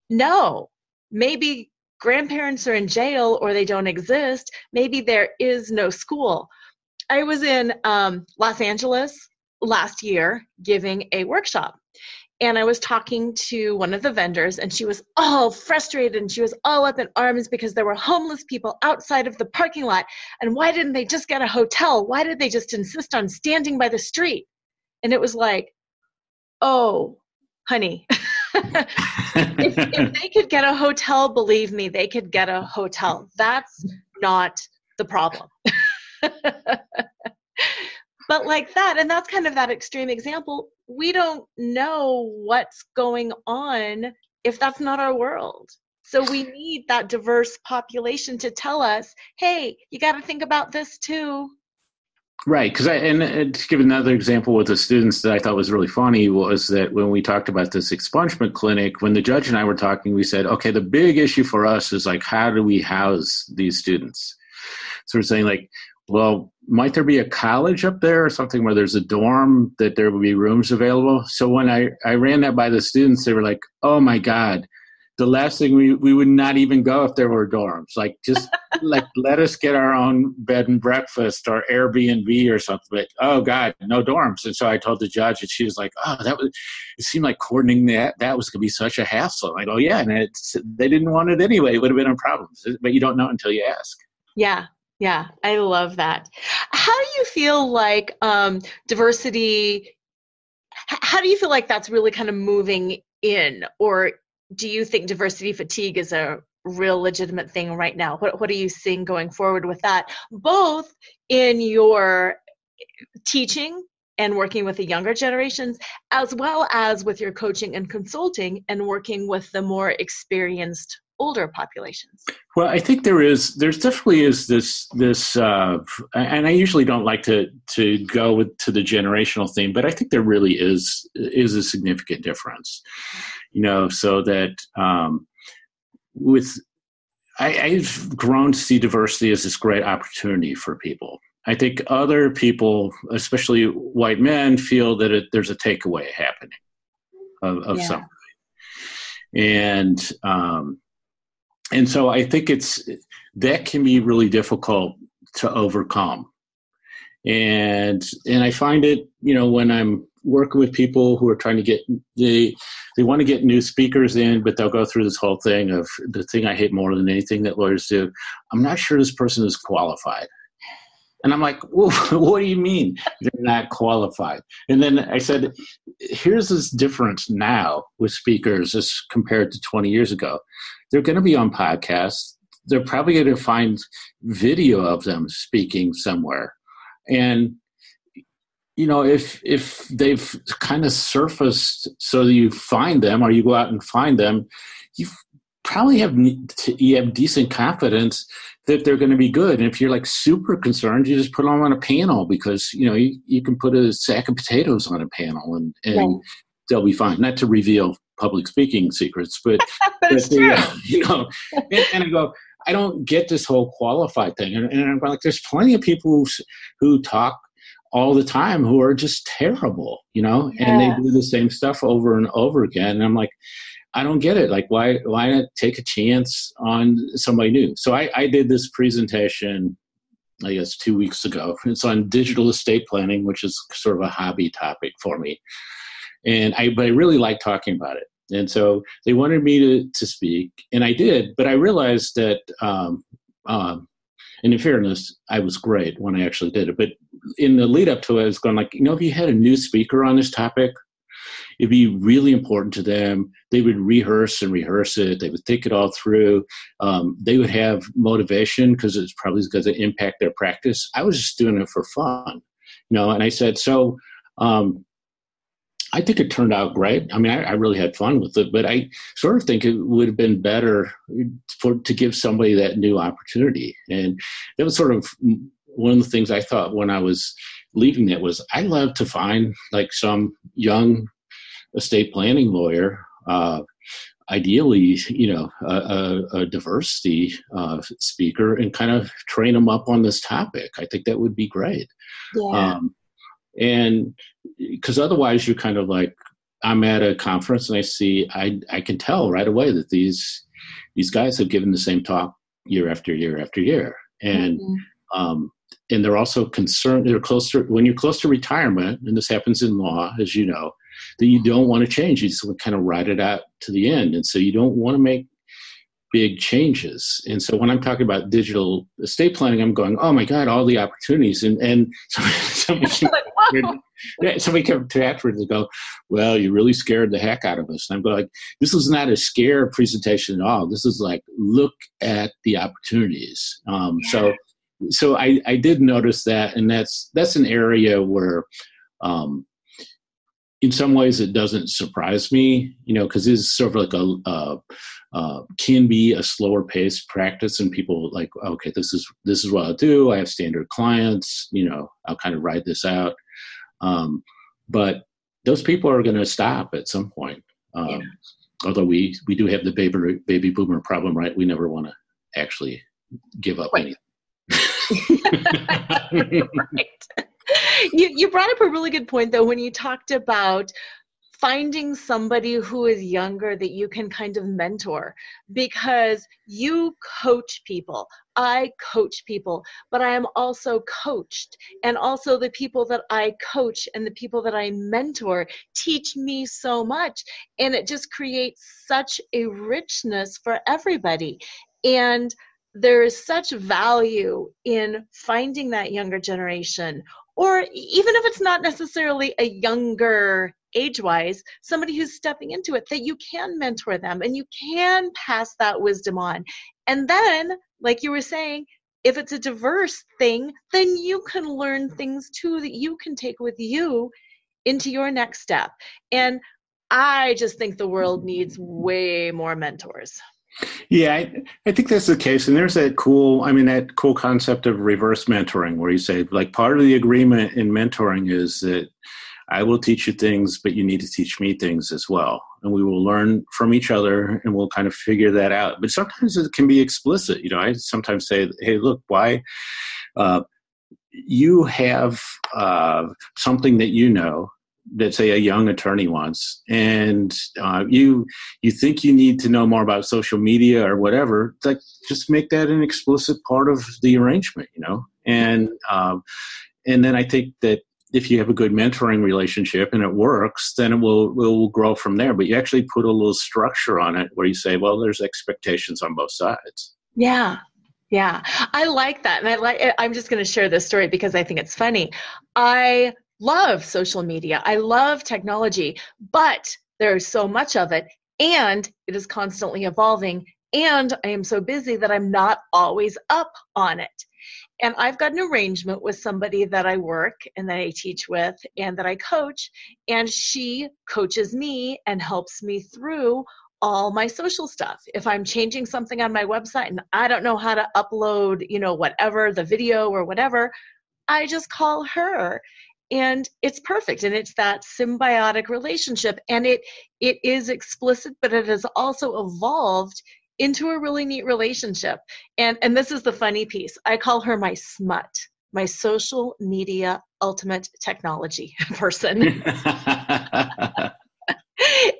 no, maybe grandparents are in jail or they don't exist. Maybe there is no school. I was in um, Los Angeles last year giving a workshop. And I was talking to one of the vendors, and she was all frustrated and she was all up in arms because there were homeless people outside of the parking lot. And why didn't they just get a hotel? Why did they just insist on standing by the street? And it was like, oh, honey. *laughs* if, if they could get a hotel, believe me, they could get a hotel. That's not the problem. *laughs* but like that, and that's kind of that extreme example, we don't know what's going on if that's not our world. So we need that diverse population to tell us, hey, you got to think about this too. Right, because I and uh, to give another example with the students that I thought was really funny was that when we talked about this expungement clinic, when the judge and I were talking, we said, okay, the big issue for us is like how do we house these students? So we're saying like, well, might there be a college up there or something where there's a dorm that there would be rooms available? So when I I ran that by the students, they were like, oh my god, the last thing we, we would not even go if there were dorms. Like just *laughs* like let us get our own bed and breakfast or Airbnb or something. But oh God, no dorms. And so I told the judge, and she was like, "Oh, that was." It seemed like coordinating that that was going to be such a hassle. I go, "Yeah," and it's, they didn't want it anyway. It would have been a problem. But you don't know until you ask. Yeah, yeah, I love that. How do you feel like um, diversity? How do you feel like that's really kind of moving in, or do you think diversity fatigue is a real legitimate thing right now? What what are you seeing going forward with that? Both in your teaching and working with the younger generations, as well as with your coaching and consulting and working with the more experienced older populations well i think there is there's definitely is this this uh, and i usually don't like to to go with to the generational theme but i think there really is is a significant difference you know, so that um, with I, I've grown to see diversity as this great opportunity for people. I think other people, especially white men, feel that it, there's a takeaway happening of, of yeah. something. And um, and so I think it's that can be really difficult to overcome. And and I find it, you know, when I'm working with people who are trying to get they they want to get new speakers in, but they'll go through this whole thing of the thing I hate more than anything that lawyers do. I'm not sure this person is qualified. And I'm like, well, *laughs* what do you mean they're not qualified? And then I said, here's this difference now with speakers as compared to 20 years ago. They're going to be on podcasts. They're probably going to find video of them speaking somewhere. And you know, if if they've kind of surfaced so that you find them or you go out and find them, you probably have you have decent confidence that they're going to be good. And if you're like super concerned, you just put them on a panel because you know you, you can put a sack of potatoes on a panel and, and right. they'll be fine. Not to reveal public speaking secrets, but, *laughs* but uh, *laughs* you know, and, and, I go, I don't get this whole qualified thing, and, and I'm like, there's plenty of people who, who talk all the time who are just terrible, you know, yeah. and they do the same stuff over and over again. And I'm like, I don't get it. Like, why why not take a chance on somebody new? So I, I did this presentation, I guess, two weeks ago. It's on digital estate planning, which is sort of a hobby topic for me, and I but I really like talking about it. And so they wanted me to to speak, and I did. But I realized that, um, um, and in fairness, I was great when I actually did it. But in the lead up to it, I was going like, you know, if you had a new speaker on this topic, it'd be really important to them. They would rehearse and rehearse it. They would think it all through. Um, they would have motivation because it's probably going to impact their practice. I was just doing it for fun, you know. And I said, so um, I think it turned out great. I mean, I, I, really had fun with it, but I sort of think it would have been better for to give somebody that new opportunity. And that was sort of one of the things I thought when I was leaving it was I love to find like some young estate planning lawyer, uh, ideally, you know, a, a, a diversity uh, speaker, and kind of train them up on this topic. I think that would be great. Yeah. Um, and because otherwise, you're kind of like, I'm at a conference and I see, I I can tell right away that these these guys have given the same talk year after year after year, and mm-hmm. um, and they're also concerned. They're closer when you're close to retirement, and this happens in law, as you know that you don't want to change. You just want to kind of ride it out to the end. And so you don't want to make big changes. And so when I'm talking about digital estate planning, I'm going, oh my God, all the opportunities. And and somebody, somebody, yeah, somebody came to afterwards and go, well, you really scared the heck out of us. And I'm going, like, this was not a scare presentation at all. This is like, look at the opportunities. Um, yeah. So so I, I did notice that, and that's that's an area where um, in some ways it doesn't surprise me you know because it's sort of like a uh, uh, can be a slower paced practice and people like okay this is this is what i'll do. I have standard clients you know i'll kind of write this out. Um, but those people are going to stop at some point. Um, yeah. although we we do have the baby baby boomer problem right? We never want to actually give up anything. *laughs* Right. You, you brought up a really good point though when you talked about finding somebody who is younger that you can kind of mentor because you coach people. I coach people, but I am also coached. And also, the people that I coach and the people that I mentor teach me so much. And it just creates such a richness for everybody. And there is such value in finding that younger generation or even if it's not necessarily a younger age wise, somebody who's stepping into it, that you can mentor them and you can pass that wisdom on. And then, like you were saying, if it's a diverse thing, then you can learn things too that you can take with you into your next step. And I just think the world needs way more mentors. Yeah, I, I, think that's the case. And there's that cool, I mean, that cool concept of reverse mentoring where you say, like, part of the agreement in mentoring is that I will teach you things, but you need to teach me things as well. And we will learn from each other and we'll kind of figure that out. But sometimes it can be explicit. You know, I sometimes say, hey, look, why? Uh, you have uh, something that you know that say a young attorney wants and uh, you you think you need to know more about social media or whatever like just make that an explicit part of the arrangement you know and um, and then i think that if you have a good mentoring relationship and it works then it will will grow from there but you actually put a little structure on it where you say well there's expectations on both sides yeah yeah, I like that. And I like eh, I'm just going to share this story because I think it's funny. I love social media. I love technology, but there's so much of it and it is constantly evolving and I am so busy that I'm not always up on it. And I've got an arrangement with somebody that I work and that I teach with and that I coach, and she coaches me and helps me through all my social stuff. If I'm changing something on my website and I don't know how to upload, you know, whatever, the video or whatever, I just call her and it's perfect and it's that symbiotic relationship and it it is explicit but it has also evolved into a really neat relationship and and this is the funny piece i call her my smut my social media ultimate technology *laughs* person *laughs*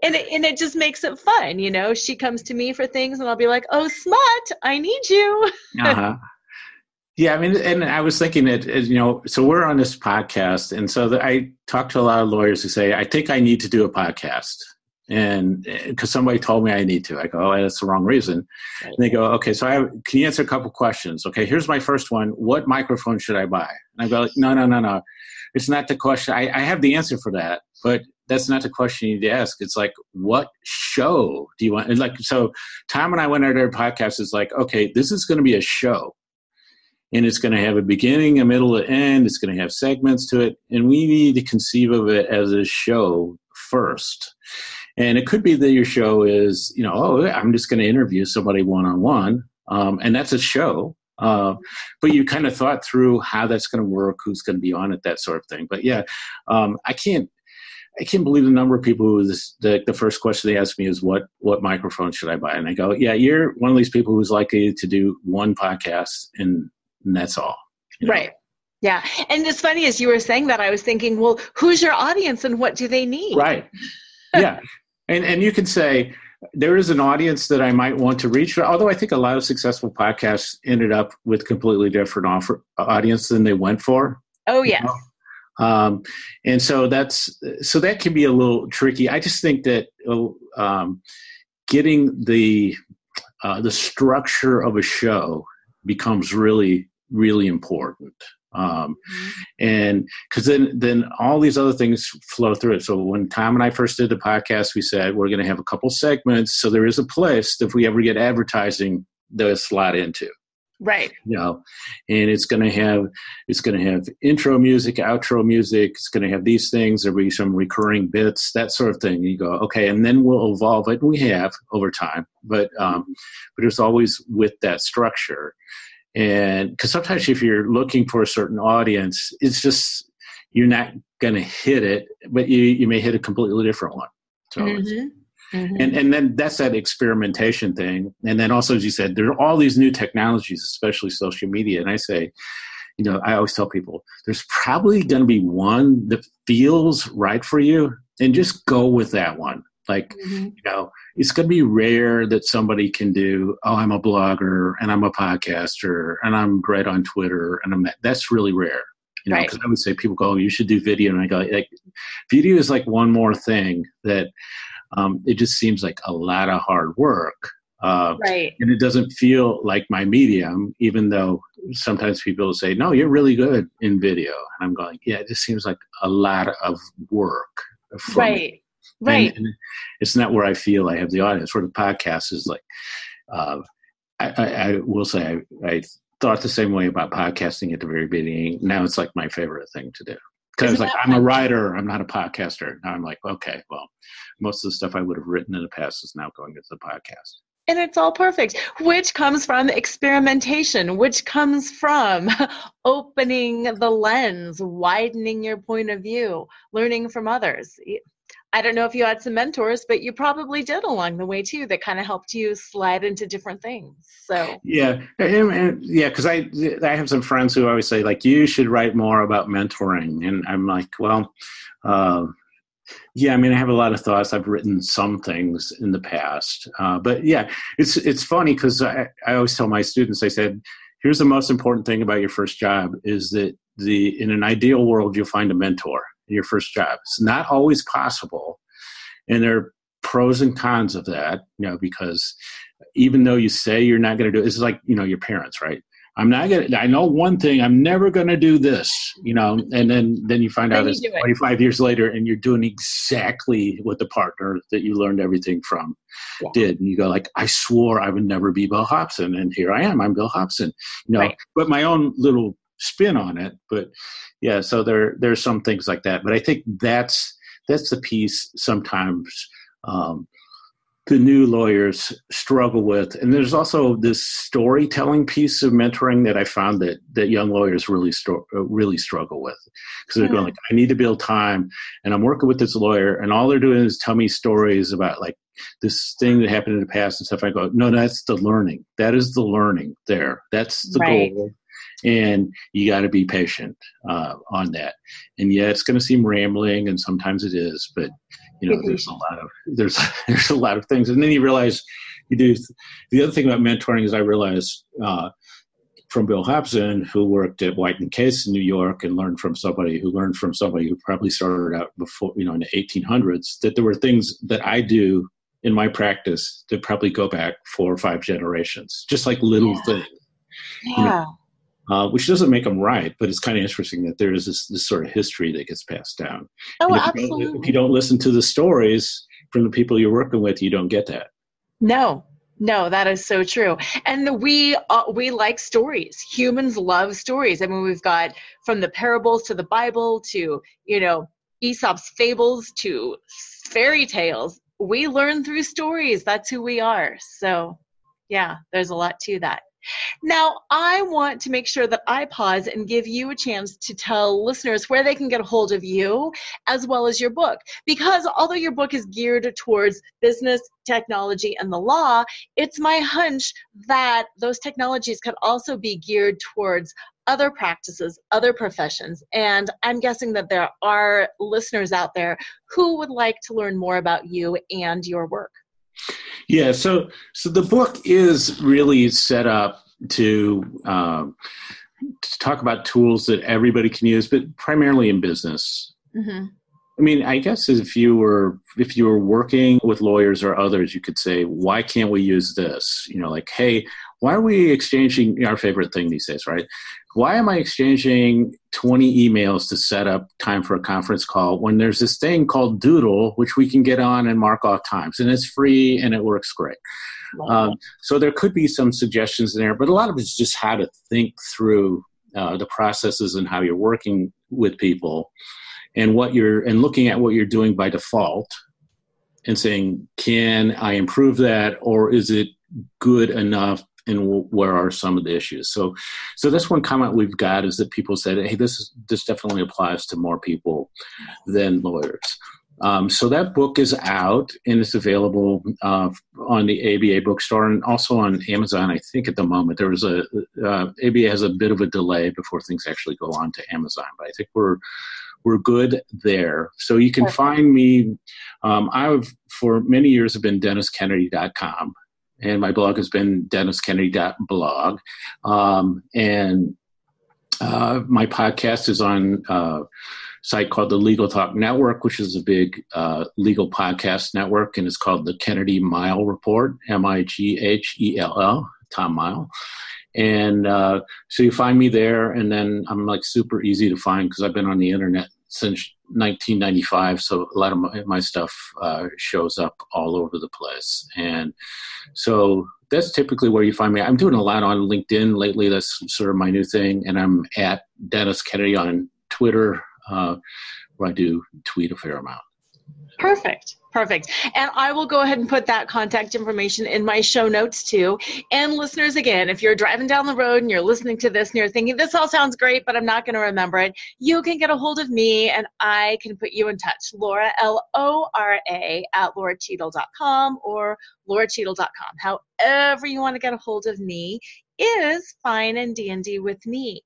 and it, and it just makes it fun, you know. She comes to me for things, and I'll be like, "Oh, smut, I need you." *laughs* uh-huh. Yeah, I mean, and I was thinking that you know, so we're on this podcast, and so the, I talk to a lot of lawyers who say, "I think I need to do a podcast," and eh, because somebody told me I need to, I go, "Oh, that's the wrong reason." And they go, "Okay, so I have, can you answer a couple questions?" Okay, here's my first one: What microphone should I buy? And I go, "No, no, no, no. It's not the question. I, I have the answer for that, but that's not the question you need to ask. It's like, what show do you want? And like, so Tom and I went out our podcast is like, okay, this is going to be a show. And it's going to have a beginning, a middle, an end. It's going to have segments to it. And we need to conceive of it as a show first. And it could be that your show is, you know, oh, I'm just going to interview somebody one on one. And that's a show. Uh, but you kind of thought through how that's going to work, who's going to be on it, that sort of thing. But yeah, um, I can't I can't believe the number of people who this, the, the first question they ask me is what what microphone should I buy? And I go, yeah, you're one of these people who's likely to do one podcast and, and that's all. You know? Right. Yeah. And it's funny as you were saying that, I was thinking, well, who's your audience and what do they need? Right. Yeah. And and you can say there is an audience that I might want to reach. Although I think a lot of successful podcasts ended up with completely different offer audience than they went for. Oh yes. You know? Um, and so that's so that can be a little tricky. I just think that um, getting the uh, the structure of a show becomes really really important. Um, mm-hmm. and because then then all these other things flow through it. So when Tom and I first did the podcast, we said we're going to have a couple segments, so there is a place if we ever get advertising that slot into. Right. You know and it's going to have it's going to have intro music outro music it's going to have these things there'll be some recurring bits that sort of thing. You go okay and then we'll evolve it we have over time but um but it's always with that structure and because sometimes if you're looking for a certain audience it's just you're not going to hit it but you you may hit a completely different one so mm-hmm. Mm-hmm. And and then that's that experimentation thing. And then also, as you said, there are all these new technologies, especially social media. And I say, you know, I always tell people there's probably going to be one that feels right for you, and just go with that one. Like, mm-hmm. you know, it's going to be rare that somebody can do, oh, I'm a blogger and I'm a podcaster and I'm great on Twitter and I'm that. That's really rare. You know, because right. I would say people go, oh, you should do video. And I go, like, video is like one more thing that um, it just seems like a lot of hard work. Uh, right. And it doesn't feel like my medium, even though sometimes people say, no, you're really good in video. And I'm going, yeah, it just seems like a lot of work. right. Me. Right. And, and, it's not where I feel I have the audience. Where the podcast is like, uh, I, I, I, will say I, I thought the same way about podcasting at the very beginning. Now it's like my favorite thing to do because like I'm a writer, I'm not a podcaster. Now I'm like, okay, well, most of the stuff I would have written in the past is now going into the podcast. And it's all perfect, which comes from experimentation, which comes from *laughs* opening the lens, widening your point of view, learning from others. I don't know if you had some mentors, but you probably did along the way too that kind of helped you slide into different things. So yeah, and, and, yeah, because I I have some friends who always say like you should write more about mentoring, and I'm like, well, uh, Yeah, I mean, I have a lot of thoughts. I've written some things in the past, uh, but yeah, it's it's funny because I, I always tell my students, I said, here's the most important thing about your first job is that the in an ideal world you'll find a mentor in your first job. It's not always possible, and there are pros and cons of that, you know, because even though you say you're not going to do it, it's like you know your parents, right? I'm not gonna. I know one thing. I'm never gonna do this, you know. And then then you find out it's do 25 years later, and you're doing exactly what the partner that you learned everything from Yeah. did. And you go like, I swore I would never be Bill Hobson, and here I am. I'm Bill Hobson, you know. Right. But my own little spin on it. But yeah, so there there's some things like that. But I think that's that's the piece sometimes. Um, the new lawyers struggle with and there's also this storytelling piece of mentoring that i found that that young lawyers really uh, really struggle with because they're going like i need to build time and i'm working with this lawyer and all they're doing is tell me stories about like this thing that happened in the past and stuff i go no that's the learning that is the learning there that's the Right. goal and you got to be patient uh, on that and yeah it's going to seem rambling and sometimes it is but you know there's a *laughs* lot of there's *laughs* there's a lot of things and then you realize you do the other thing about mentoring is i realized uh, from bill hobson who worked at white and case in new york and learned from somebody who learned from somebody who probably started out before you know in the 1800s that there were things that i do in my practice that probably go back four or five generations just like little Yeah. things Yeah. Uh, which doesn't make them right, but it's kind of interesting that there is this, this sort of history that gets passed down. Oh, if, you absolutely. if you don't listen to the stories from the people you're working with, you don't get that. No, no, that is so true. And we uh, we like stories. Humans love stories. I mean, we've got from the parables to the Bible to you know Aesop's fables to fairy tales. We learn through stories. That's who we are. So, yeah, there's a lot to that. Now, I want to make sure that I pause and give you a chance to tell listeners where they can get a hold of you as well as your book. Because although your book is geared towards business, technology, and the law, it's my hunch that those technologies could also be geared towards other practices, other professions. And I'm guessing that there are listeners out there who would like to learn more about you and your work. Yeah, so so the book is really set up to, um, to talk about tools that everybody can use, but primarily in business. Mm-hmm. I mean, I guess if you were if you were working with lawyers or others, you could say, "Why can't we use this?" You know, like, "Hey, why are we exchanging our favorite thing these days, right? Why am I exchanging 20 emails to set up time for a conference call when there's this thing called Doodle, which we can get on and mark off times, and it's free and it works great." Um, so there could be some suggestions in there, but a lot of it's just how to think through uh, the processes and how you're working with people, and what you're and looking at what you're doing by default, and saying, can I improve that, or is it good enough? And w- where are some of the issues? So, so that's one comment we've got is that people said, "Hey, this is, this definitely applies to more people than lawyers." Um, so that book is out and it's available uh, on the ABA bookstore and also on Amazon. I think at the moment there was a uh, ABA has a bit of a delay before things actually go on to Amazon, but I think we're we're good there. So you can find me. Um, I've for many years have been DennisKennedy.com, and my blog has been DennisKennedy.blog, um, and uh, my podcast is on. a site called the Legal Talk Network, which is a big uh, legal podcast network, and it's called the Kennedy Mighell Report, M I G H E L L, Tom Mighell. And uh, so you find me there, and then I'm like super easy to find because I've been on the internet since 1995. So a lot of my, my stuff uh, shows up all over the place. And so that's typically where you find me. I'm doing a lot on LinkedIn lately. That's sort of my new thing. And I'm at Dennis Kennedy on Twitter, uh, where I do tweet a fair amount. Perfect. Perfect. And I will go ahead and put that contact information in my show notes too. And listeners, again, if you're driving down the road and you're listening to this and you're thinking, this all sounds great, but I'm not going to remember it, you can get a hold of me and I can put you in touch. Laura, L O R A, at lauracheadle.com or lauracheadle.com. However, you want to get a hold of me is fine and dandy with me.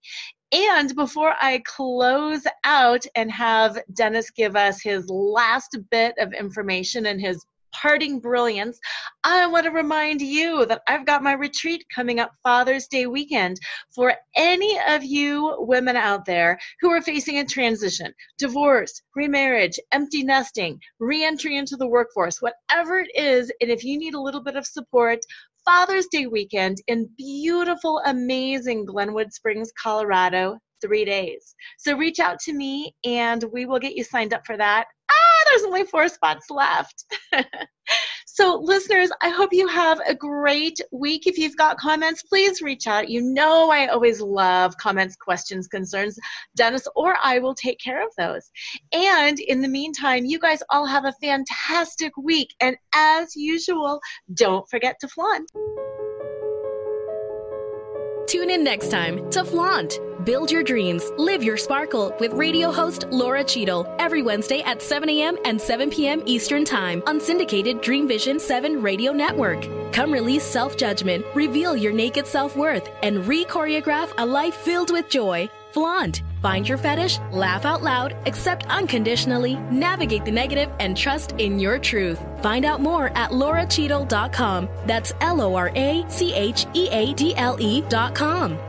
And before I close out and have Dennis give us his last bit of information and his parting brilliance, I want to remind you that I've got my retreat coming up Father's Day weekend for any of you women out there who are facing a transition, divorce, remarriage, empty nesting, reentry into the workforce, whatever it is. And if you need a little bit of support, Father's Day weekend in beautiful, amazing Glenwood Springs, Colorado, three days. So reach out to me and we will get you signed up for that. Ah, there's only four spots left. *laughs* so, listeners, I hope you have a great week. If you've got comments, please reach out. You know, I always love comments, questions, concerns. Dennis or I will take care of those. And in the meantime, you guys all have a fantastic week. And as usual, don't forget to flaunt. Tune in next time to Flaunt. Build your dreams, live your sparkle with radio host Laura Cheadle every Wednesday at 7 a.m. and 7 p.m. Eastern Time on syndicated Dream Vision 7 radio network. Come release self judgment, reveal your naked self worth, and re choreograph a life filled with joy. Flaunt. Find your fetish, laugh out loud, accept unconditionally, navigate the negative, and trust in your truth. Find out more at lauracheadle.com. That's L O R A C H E A D L E.com.